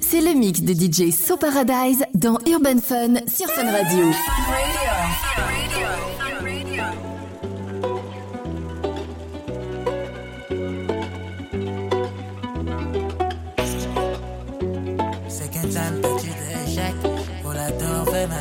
C'est le mix de DJ So Paradise dans Urban Fun sur Fun Radio. Second qu'un time tu échec pour la fait ma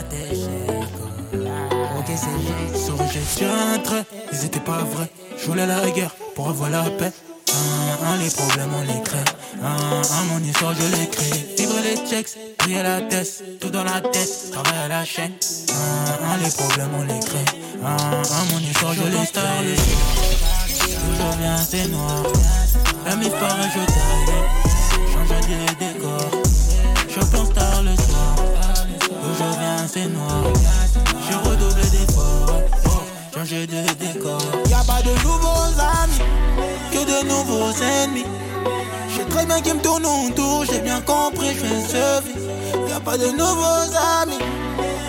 Ok, c'est juste, souris, j'ai sur un trait. Ils étaient pas vrais, je voulais la guerre pour avoir la paix. Ah, ah, les problèmes, on les crée. Ah, un, mon histoire, je l'écris. Livre les checks, prier la tête, tout dans la tête, travailler à la chaîne. Ah, un, ah, les problèmes, on les crée. Un, ah, ah, mon histoire, je l'écris. Toujours bien, c'est noir. La mi et je taille. Change les décors. Je pense tard le soir. je bien, c'est noir. Je redouble d'efforts. Oh, changer de décor. Y'a a pas de nouveaux amis, que de nouveaux ennemis très bien qui me tourne autour, j'ai bien compris, je fais survivre. Y'a pas de nouveaux amis,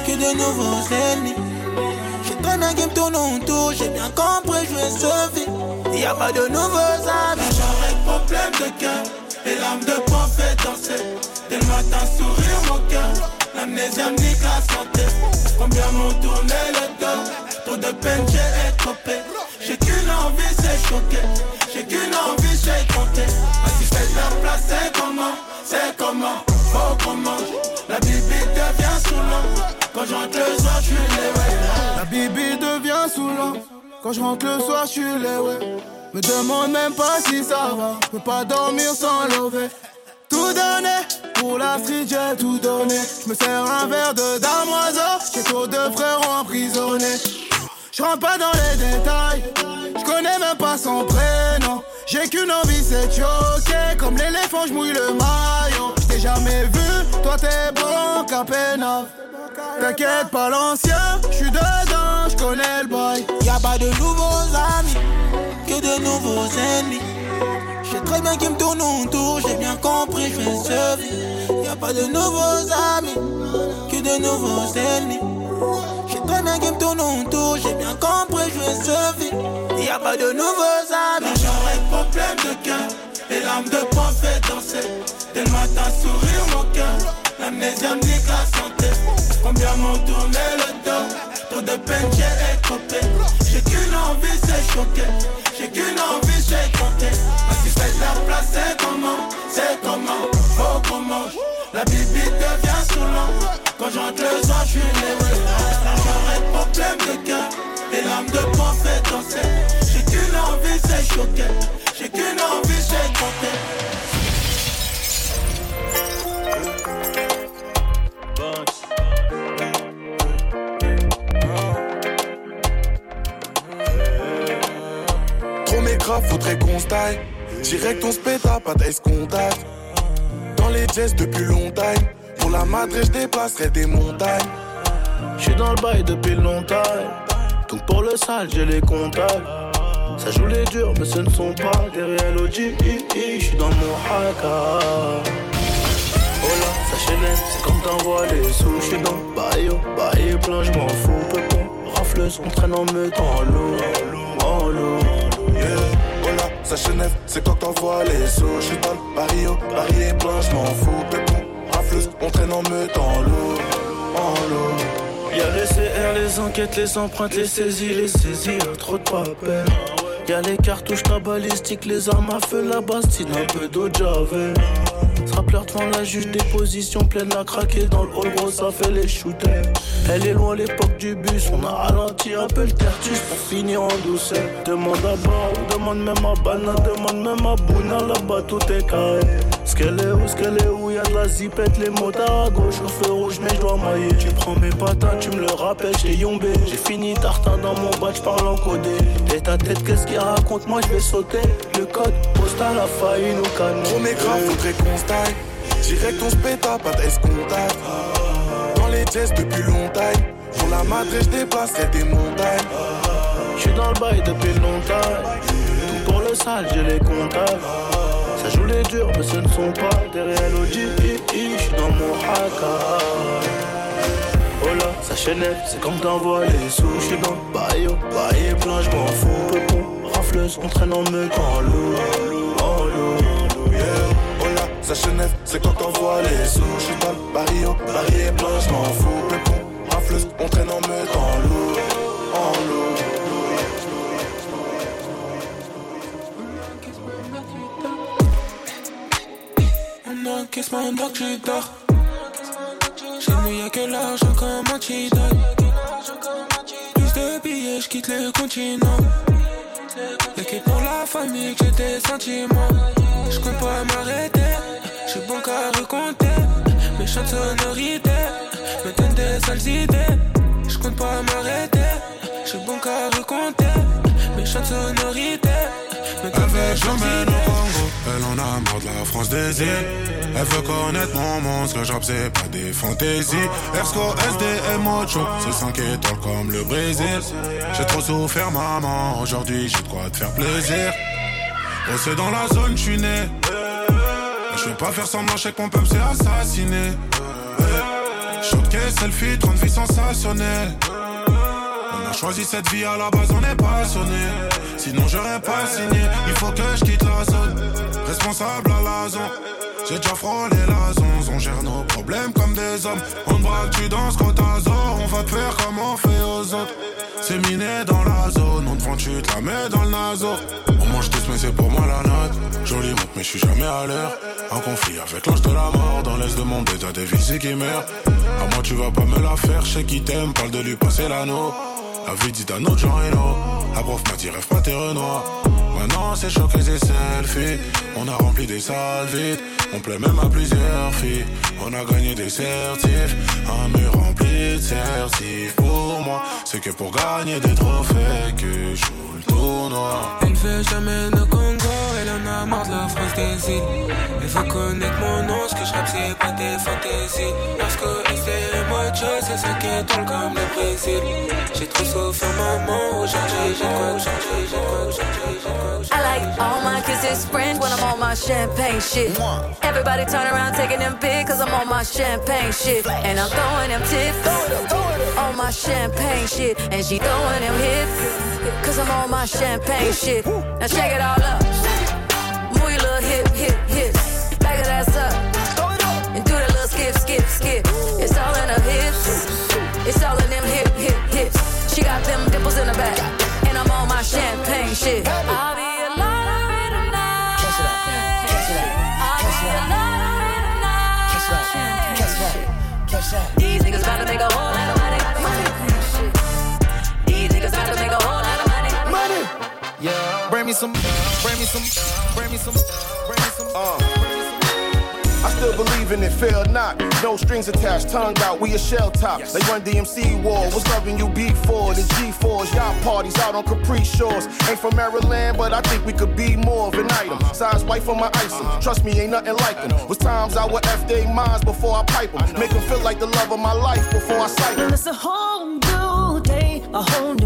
que de nouveaux ennemis. J'ai très bien qui me tourne autour, j'ai bien compris, je fais survivre. Y'a pas de nouveaux amis. J'arrête problème de cœur, et l'âme de prophète est danser. Dès le matin, sourire mon cœur, l'amnésie me amis la santé. Combien m'ont tourné le dos Trop de peine, j'ai écopé. J'ai qu'une envie, c'est choquer. J'ai qu'une envie, c'est compter. Ah, de la place, c'est comment, c'est comment, faut qu'on La bibi devient saoulant. Quand j'entre le soir, je suis ouais. La bibi devient l'eau. Quand je rentre le soir, je suis ouais. Me demande même pas si ça va. Peux pas dormir sans lever. Tout donné pour la street, j'ai tout donné. Je me sers un verre de damoiseau. J'ai trop de frères emprisonnés. Je rentre pas dans les détails, je connais même pas son prénom. J'ai qu'une envie, c'est choquer. Comme l'éléphant, je mouille le maillon Je jamais vu, toi t'es bon qu'à peine. T'inquiète pas l'ancien, je suis dedans, je connais le boy. Y'a pas de nouveaux amis, que de nouveaux ennemis. J'ai très bien qui me tourne autour, j'ai bien compris, je Il Y Y'a pas de nouveaux amis, que de nouveaux ennemis j'ai bien compris, je vais n'y a pas de nouveaux amis. J'aurais pas plein de cœur, les larmes de prophète fait danser. Dès matin, sourire mon cœur, La me dit la santé. Combien m'ont tourné le dos, trop de peine j'ai écopé. J'ai qu'une envie, c'est choquer, j'ai qu'une envie, c'est compter la place, c'est comment, c'est comment, faut qu'on mange. La bibi devient saoulant, quand j'entre le soir, je suis lévé. J'arrête problème de cœur, Et l'âme de prophète danser. J'ai qu'une envie, c'est choquer, j'ai qu'une envie, c'est compter. Bugs. faudrait qu'on se Direct on se pas d'ice contact. Dans les jazz depuis longtemps. Pour la madre, je dépasserai des montagnes. Je suis dans le bail depuis longtemps. Tout pour le sale, j'ai les contacts. Ça joue les durs, mais ce ne sont pas des réels je suis dans mon haka. Oh là, sachez c'est comme t'envoies les sous. J'suis dans bail, bail plein, j'm'en fous. Peu rafle, on traîne en me l'eau. Sa neuf, c'est quand t'envoies les sauts. J'suis dans le barrio, Paris est plein, j'm'en fous. Pépon, rafleuse, on traîne en meute dans l'eau, en l'eau. Y'a les CR, les enquêtes, les empreintes, les saisies, les saisies, y'a trop de Y Y'a les cartouches, la balistique, les armes à feu, la bastine, un peu d'eau de javel. Rappeur devant la juge, des positions pleines à craquer dans le hall, gros ça fait les shooters. Elle est loin l'époque du bus, on a ralenti un peu le tertus pour finir en douceur. Demande à Bar, demande même à Bana, demande même à Bouna, là-bas tout est carré. Ce qu'elle est où y'a de la zipette, les motards à gauche, au feu rouge, mais je dois mailler. Tu prends mes patins, tu me le rappelles, j'ai yombé. J'ai fini tartin dans mon badge, par encodé. Tête à tête, qu'est-ce qu'il raconte, moi je vais sauter. Le code postal à faille nous canon. Trop grave, faudrait qu'on stagne. Direct on se pète pas d'escomptage. Dans les jazz depuis longtemps. Pour la matrice, je dépasse des montagnes. J'suis dans le bail depuis longtemps. Tout pour le sale, je les contacts. Ça joue les durs, mais ce ne sont pas des réels OG. Je suis dans mon haka. Oh là, ça chenève, c'est comme t'envoies les sous. Je suis dans Bayo, Bayo, plein, je m'en fous. Pepon, rafleuse, on traîne en meute en loup. En loup, yeah. Oh là, ça chenève, c'est quand t'envoies les sous. Je suis dans Bayo, Bayo, plein, je m'en fous. Pepon, rafleuse, on traîne en meute en loup. En loup. Qu'est-ce mon je tu dors. Chez nous, y'a que l'argent comme un cheetah. Plus de billets, j'quitte le continent. Y'a pour la famille j'ai des sentiments. J'compte pas m'arrêter, j'suis bon qu'à recompter. Mes chants sonorités me donnent des sales idées. J'compte pas m'arrêter, j'suis bon qu'à recompter. Mes chants sonorités me donnent des sales idées. Elle en a marre de la France des îles. Elle veut connaître mon monde, ce que c'est pas des fantaisies. Ersco, et Ocho, c'est 5 étoiles comme le Brésil. J'ai trop souffert, maman, aujourd'hui j'ai de quoi te faire plaisir. Oh, c'est dans la zone, j'suis né. Je vais pas faire semblant, chaque que mon peuple s'est assassiné. Choqué, selfie, 30 filles sensationnelles. Choisis choisi cette vie à la base, on est passionné. Sinon, j'aurais pas signé. Il faut que je quitte la zone. Responsable à la zone. J'ai déjà frôlé la zone. On gère nos problèmes comme des hommes. On braque, tu danses quand t'as On va te faire comme on fait aux autres. C'est miné dans la zone, on te vend, tu te la mets dans le naso. On mange tous, mais c'est pour moi la note. Jolie montre, mais je suis jamais à l'heure. Un conflit avec l'ange de la mort, dans l'est de mon bête, t'as des visites qui meurent. À moi, tu vas pas me la faire, je qui t'aime, parle de lui passer l'anneau. La vie dit d'un autre genre hello. La prof m'a dit rêve pas tes renois. Maintenant c'est choqué c'est selfie On a rempli des salles vides. On plaît même à plusieurs filles. On a gagné des certifs. Un mur rempli de certifs. Pour moi, c'est que pour gagner des trophées que je joue le tournoi. Elle ne fait jamais de Congo. Elle en a marre de la France des îles. faut connaître mon nom. Ce que je rappe, c'est pas des fantaisies. Parce que ce que tout le corps me préside. J'ai trop souffert, maman. Aujourd'hui, j'ai quoi aujourd'hui, j'ai I like all my kisses French when I'm on my champagne shit. Everybody turn around taking them big cause I'm on my champagne shit. And I'm throwing them tips on my champagne shit. And she throwing them hips cause I'm on my champagne shit. Now shake it all up. Move your little hip, hip, hips. Back it ass up. And do that little skip, skip, skip. It's all in them hip, hip, hips. She got them dimples in her back. And I'm on my champagne shit. I'll be a lot of it tonight. Catch it up. Catch it up. I'll be a lot of it tonight. These niggas about to make a whole lot of money. money. These niggas about to make a whole lot of money. Money. Yeah. Bring me some. Bring me some. Bring me some. Bring me some. Uh. I still believe in it, fail not. No strings attached, tongue out, we a shell top. Yes. They run DMC wall, what's loving you before. for? The G4s, y'all parties out on Capri Shores. Ain't from Maryland, but I think we could be more of an item. Uh-huh. Size white for my ice em. Uh-huh. Trust me, ain't nothing like them. Was times I would F they minds before I pipe them. Make them feel like the love of my life before I cite them. It's a whole new day, a whole new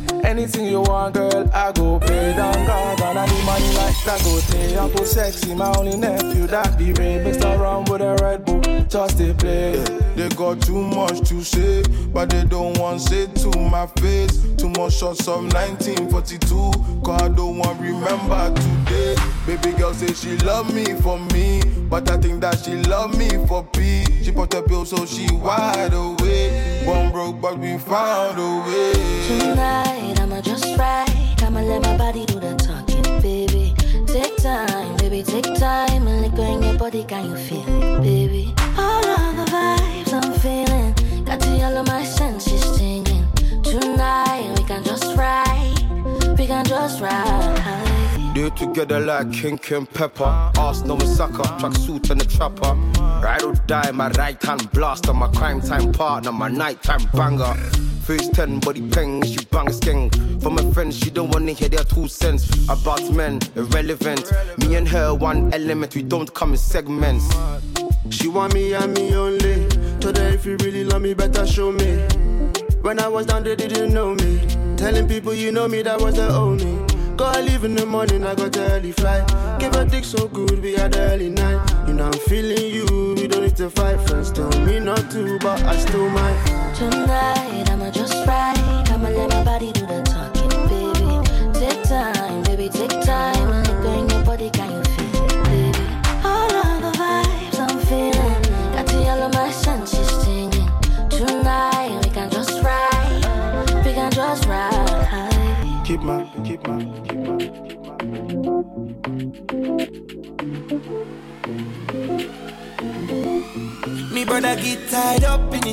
Anything you want, girl, I go pray down God and need money like that go take. Uncle sexy, my only nephew that be red, mixed around with a red bull just a play. They got too much to say, but they don't want say to my face. Too much shots of 1942, cause I don't want remember today. Baby girl say she love me for me, but I think that she love me for P. She put a pill so she wide awake. Bone broke, but we found a way. Tonight I'ma just ride, I'ma let my body together like Kink and Pepper. Arsenal no sucker, track suit and a trapper. Ride or die, my right hand blaster, my crime time partner, my nighttime banger. Face 10, body bang. she bang skank. For my friends, she don't wanna hear their two cents about men, irrelevant. Me and her, one element, we don't come in segments. She want me and me only. Today, her if you really love me, better show me. When I was down, they didn't know me. Telling people you know me, that was the only. Go live in the morning, I got early flight. Give a dick so good, we had early night. You know I'm feeling you, we don't need to fight. Friends tell me not to, but I still might. Tonight, I'ma just ride. I'ma let my body do the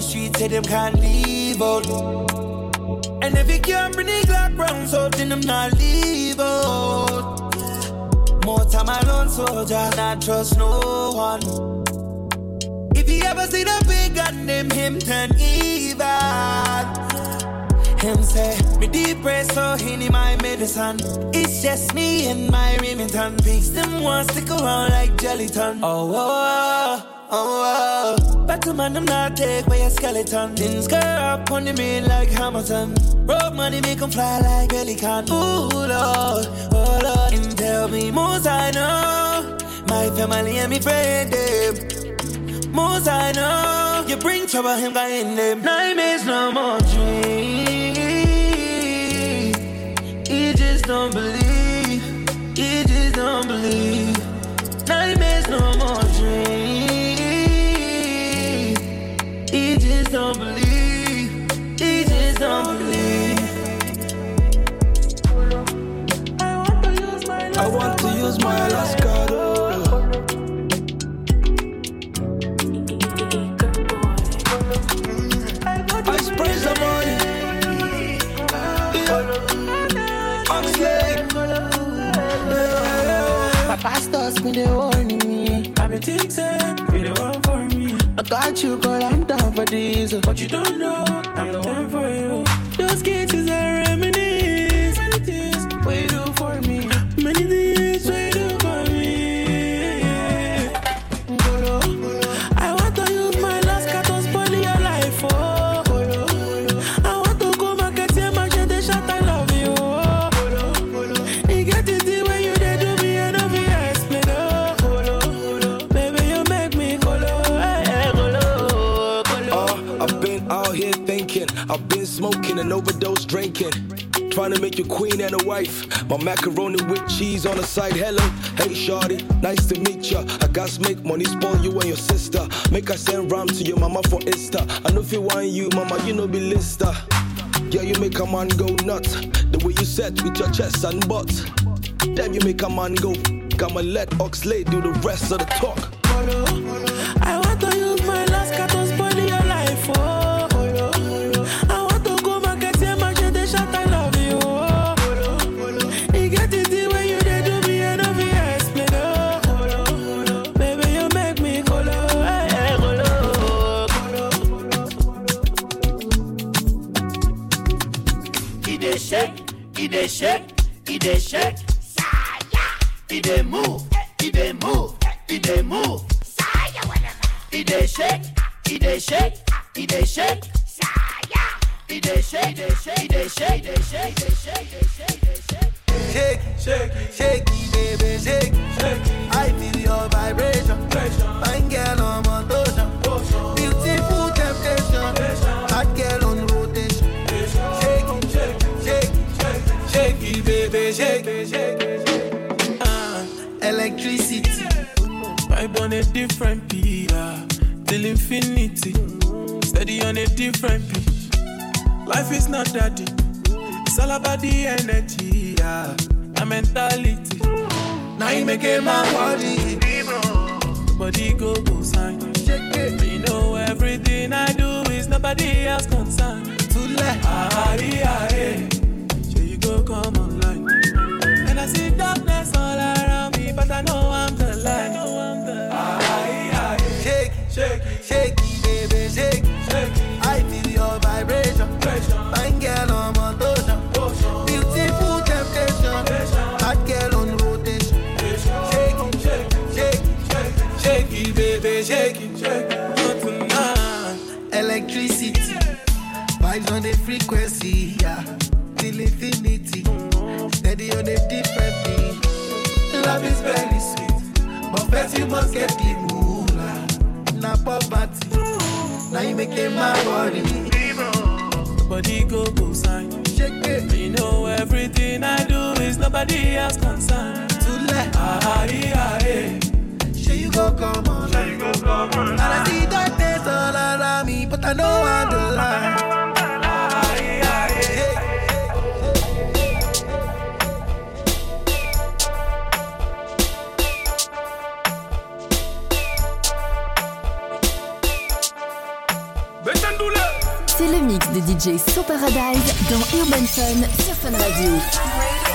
these streets, say them can't leave out. And if you can't bring the Glock round, so then them not leave out. More time alone, soldier, not trust no one. If you ever see the big gun, name him turn evil. Him say, me deep breath, so he need my medicine. It's just me and my Remington. Pigs them one stick around like jelly ton. Oh, oh, oh, oh. oh. Battle man, I'm not take by a skeleton. Things go up on the main like Hamilton. Rob money make them fly like pelican. Ooh, Lord, oh Lord, him tell me most I know. My family and me friend, them. Most I know. You bring trouble, him guy in them. Name is no more dream. He just don't believe. He just don't believe. Nine is no more dream. They warning me. I be think say you the one for me. I got you, girl, I'm down for this. But you don't know, I'm the one for you. Those kisses are. your queen and a wife. My macaroni with cheese on the side. Hello, hey shawty, nice to meet ya. I got make money spoil you and your sister. Make I send rhyme to your mama for Easter. I know if you want you, mama, you know be lister. Yeah, you make a man go nuts. The way you set with your chest and butt. Damn, you make a man go. Come am to let Oxley do the rest of the talk. Now he it my body. Body go go sign. Me know everything I do is nobody else concerned. To let Ahari I so you go come online. And I see darkness all around me, but I know I'm the light. the ahe. Shake, shake, shake, baby, shake. shake. I feel your vibration. Pressure. Fine girl frequency, yeah. Till infinity, steady on a different beat. Love is very sweet, but first you must get the moolah. poverty, now you make it my body. Body go go sign. Shake it. You know everything I do is nobody else concerned. Les Paradise dans Urban Fun sur Fun Radio.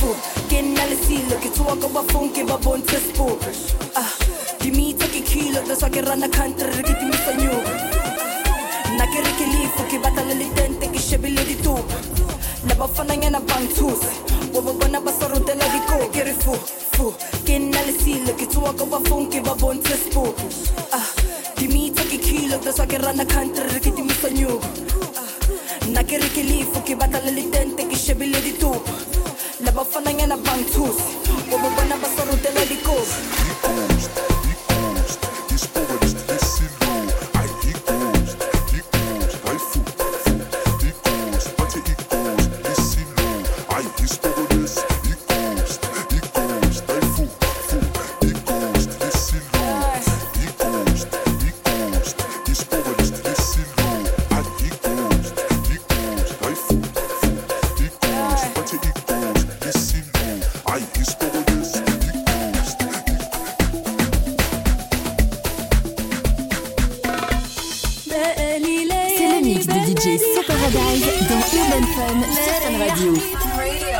fo Geniale silo ke tswa phone, give ke ba to spo ah me take a kilo that's why run the country re ke timisa new nna ke re ke lefo ke batla le tente ke shebile ditupa la bafananyana bangtshuse bo bo bona ba sa rutela diko ke fu, fo fo ke nna le silo ke tswa ka give ke ba bontshe spo ah me take a kilo that's why ke rana country re ke timisa new nna ke re ke lefo ke batla le ke shebile labafana nyana bangtooth bobobana basorutela dikovu Radio.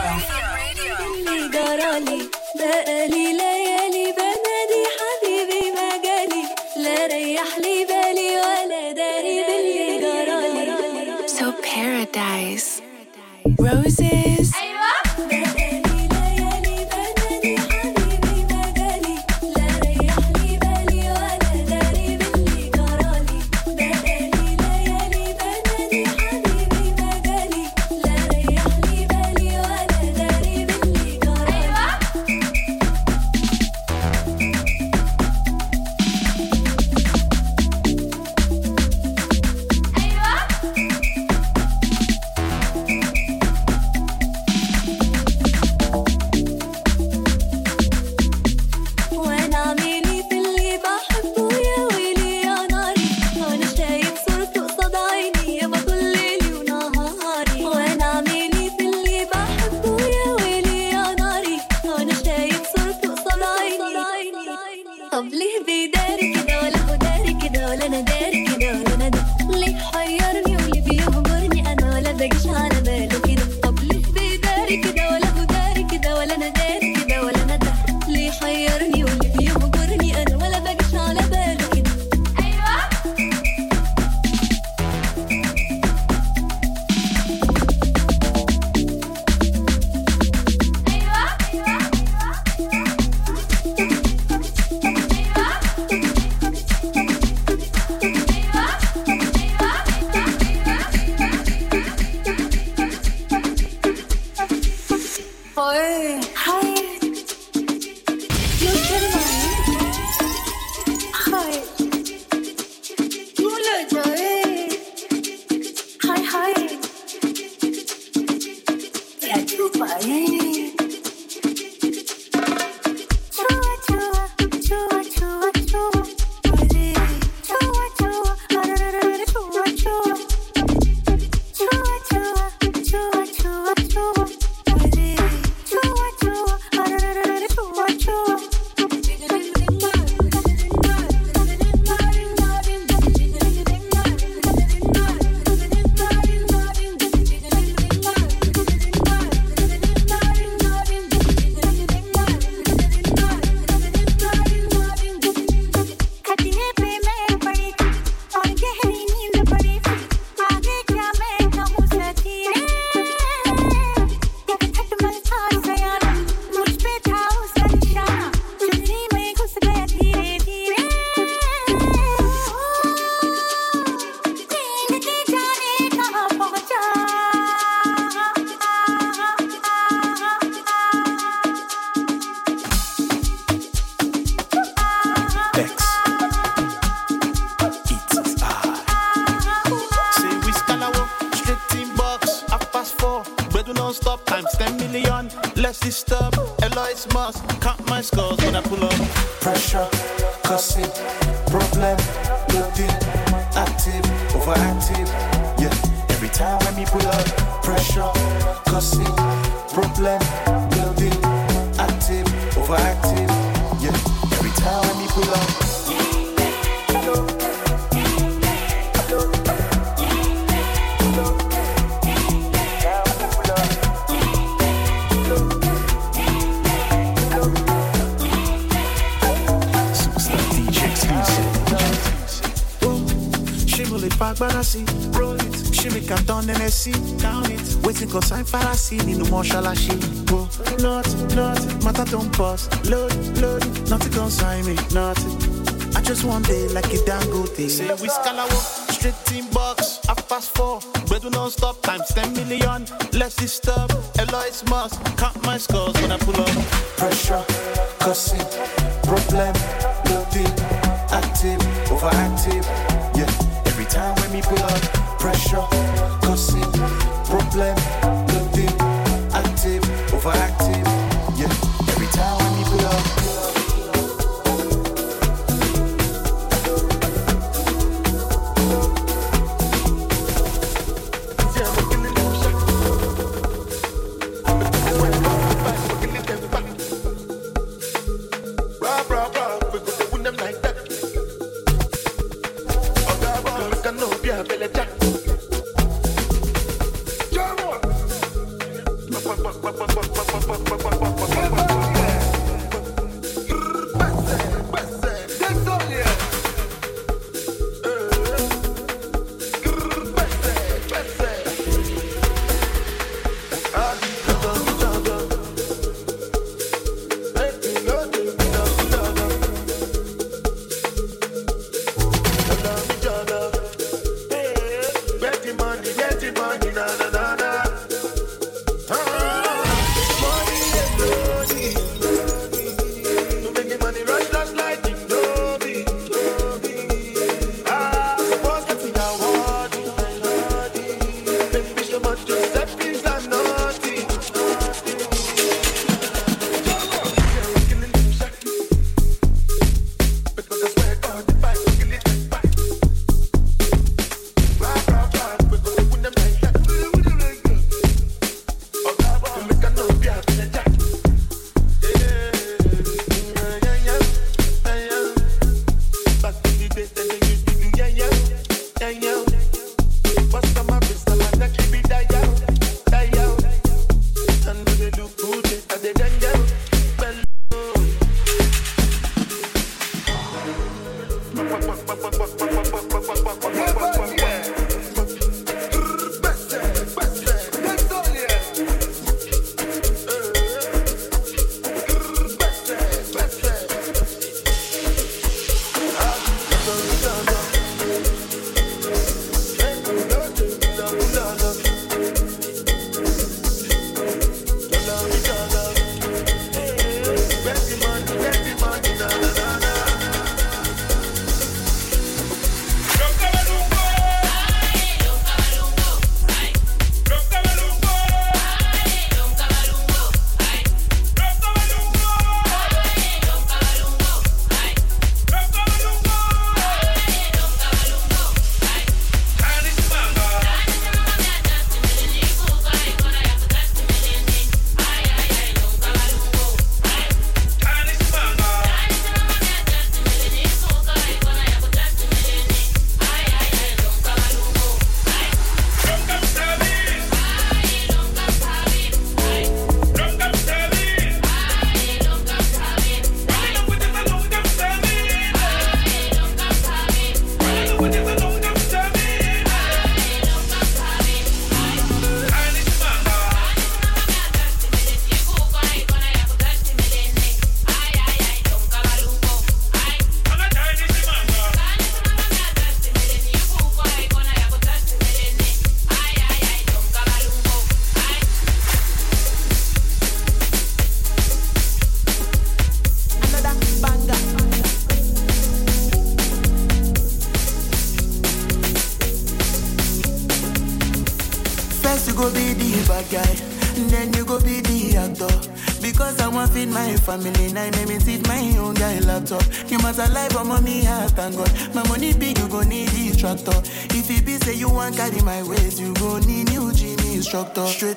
but I see, roll it. and I see, down it. Waiting cause I'm shall I see. Bro, not, not, matter don't pause. Load, load, nothing sign me, nothing. I just want day like a dango thing. Say we scalawo, straight team box, half past four. do non stop, times 10 million. Let's disturb, Eloise must count my scores when I pull up. Pressure, cussing, problem, nothing. active, overactive, yeah time when me put on pressure, cussing, problem, nothing, active, overactive.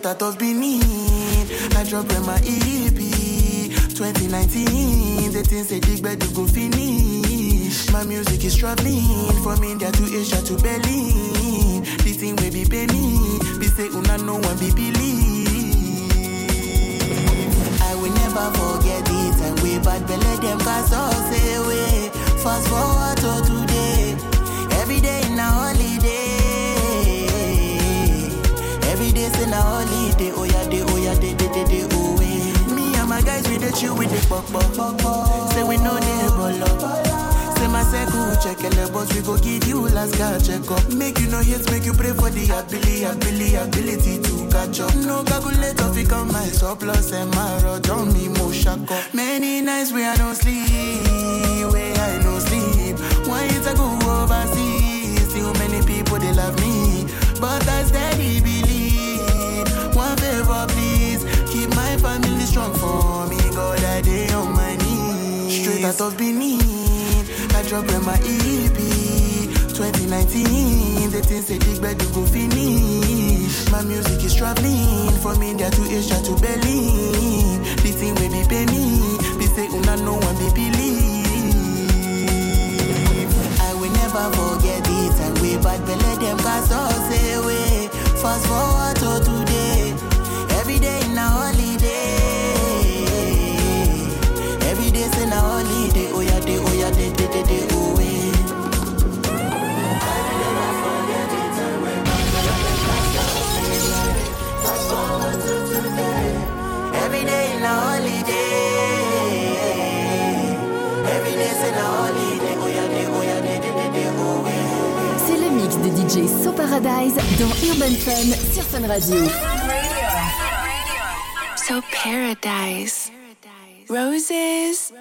status beneath. I drop when my EP 2019. The things they dig bed go finish. My music is traveling from India to Asia to Berlin. This thing will be pay me. Be say una oh, no one be believe. I will never forget it. time we bad belly you with the pop Say we know ball bolo. Say my second check and boss we go give you last card check up. Make you no hate, make you pray for the ability, ability, ability to catch up. No calculator fi come my surplus and eh, my rod on me mo shako. Many nights where I don't sleep, where I no sleep. Why is I go overseas? See many people they love me, but I steady. Castles beneath, I drop where my EP. 2019, the things say big Bad you go finish. My music is traveling from India to Asia to Berlin. This thing will be pay me, they say una no one be believe. Paradise dans Urban Fun sur Fun Radio. So paradise. Roses.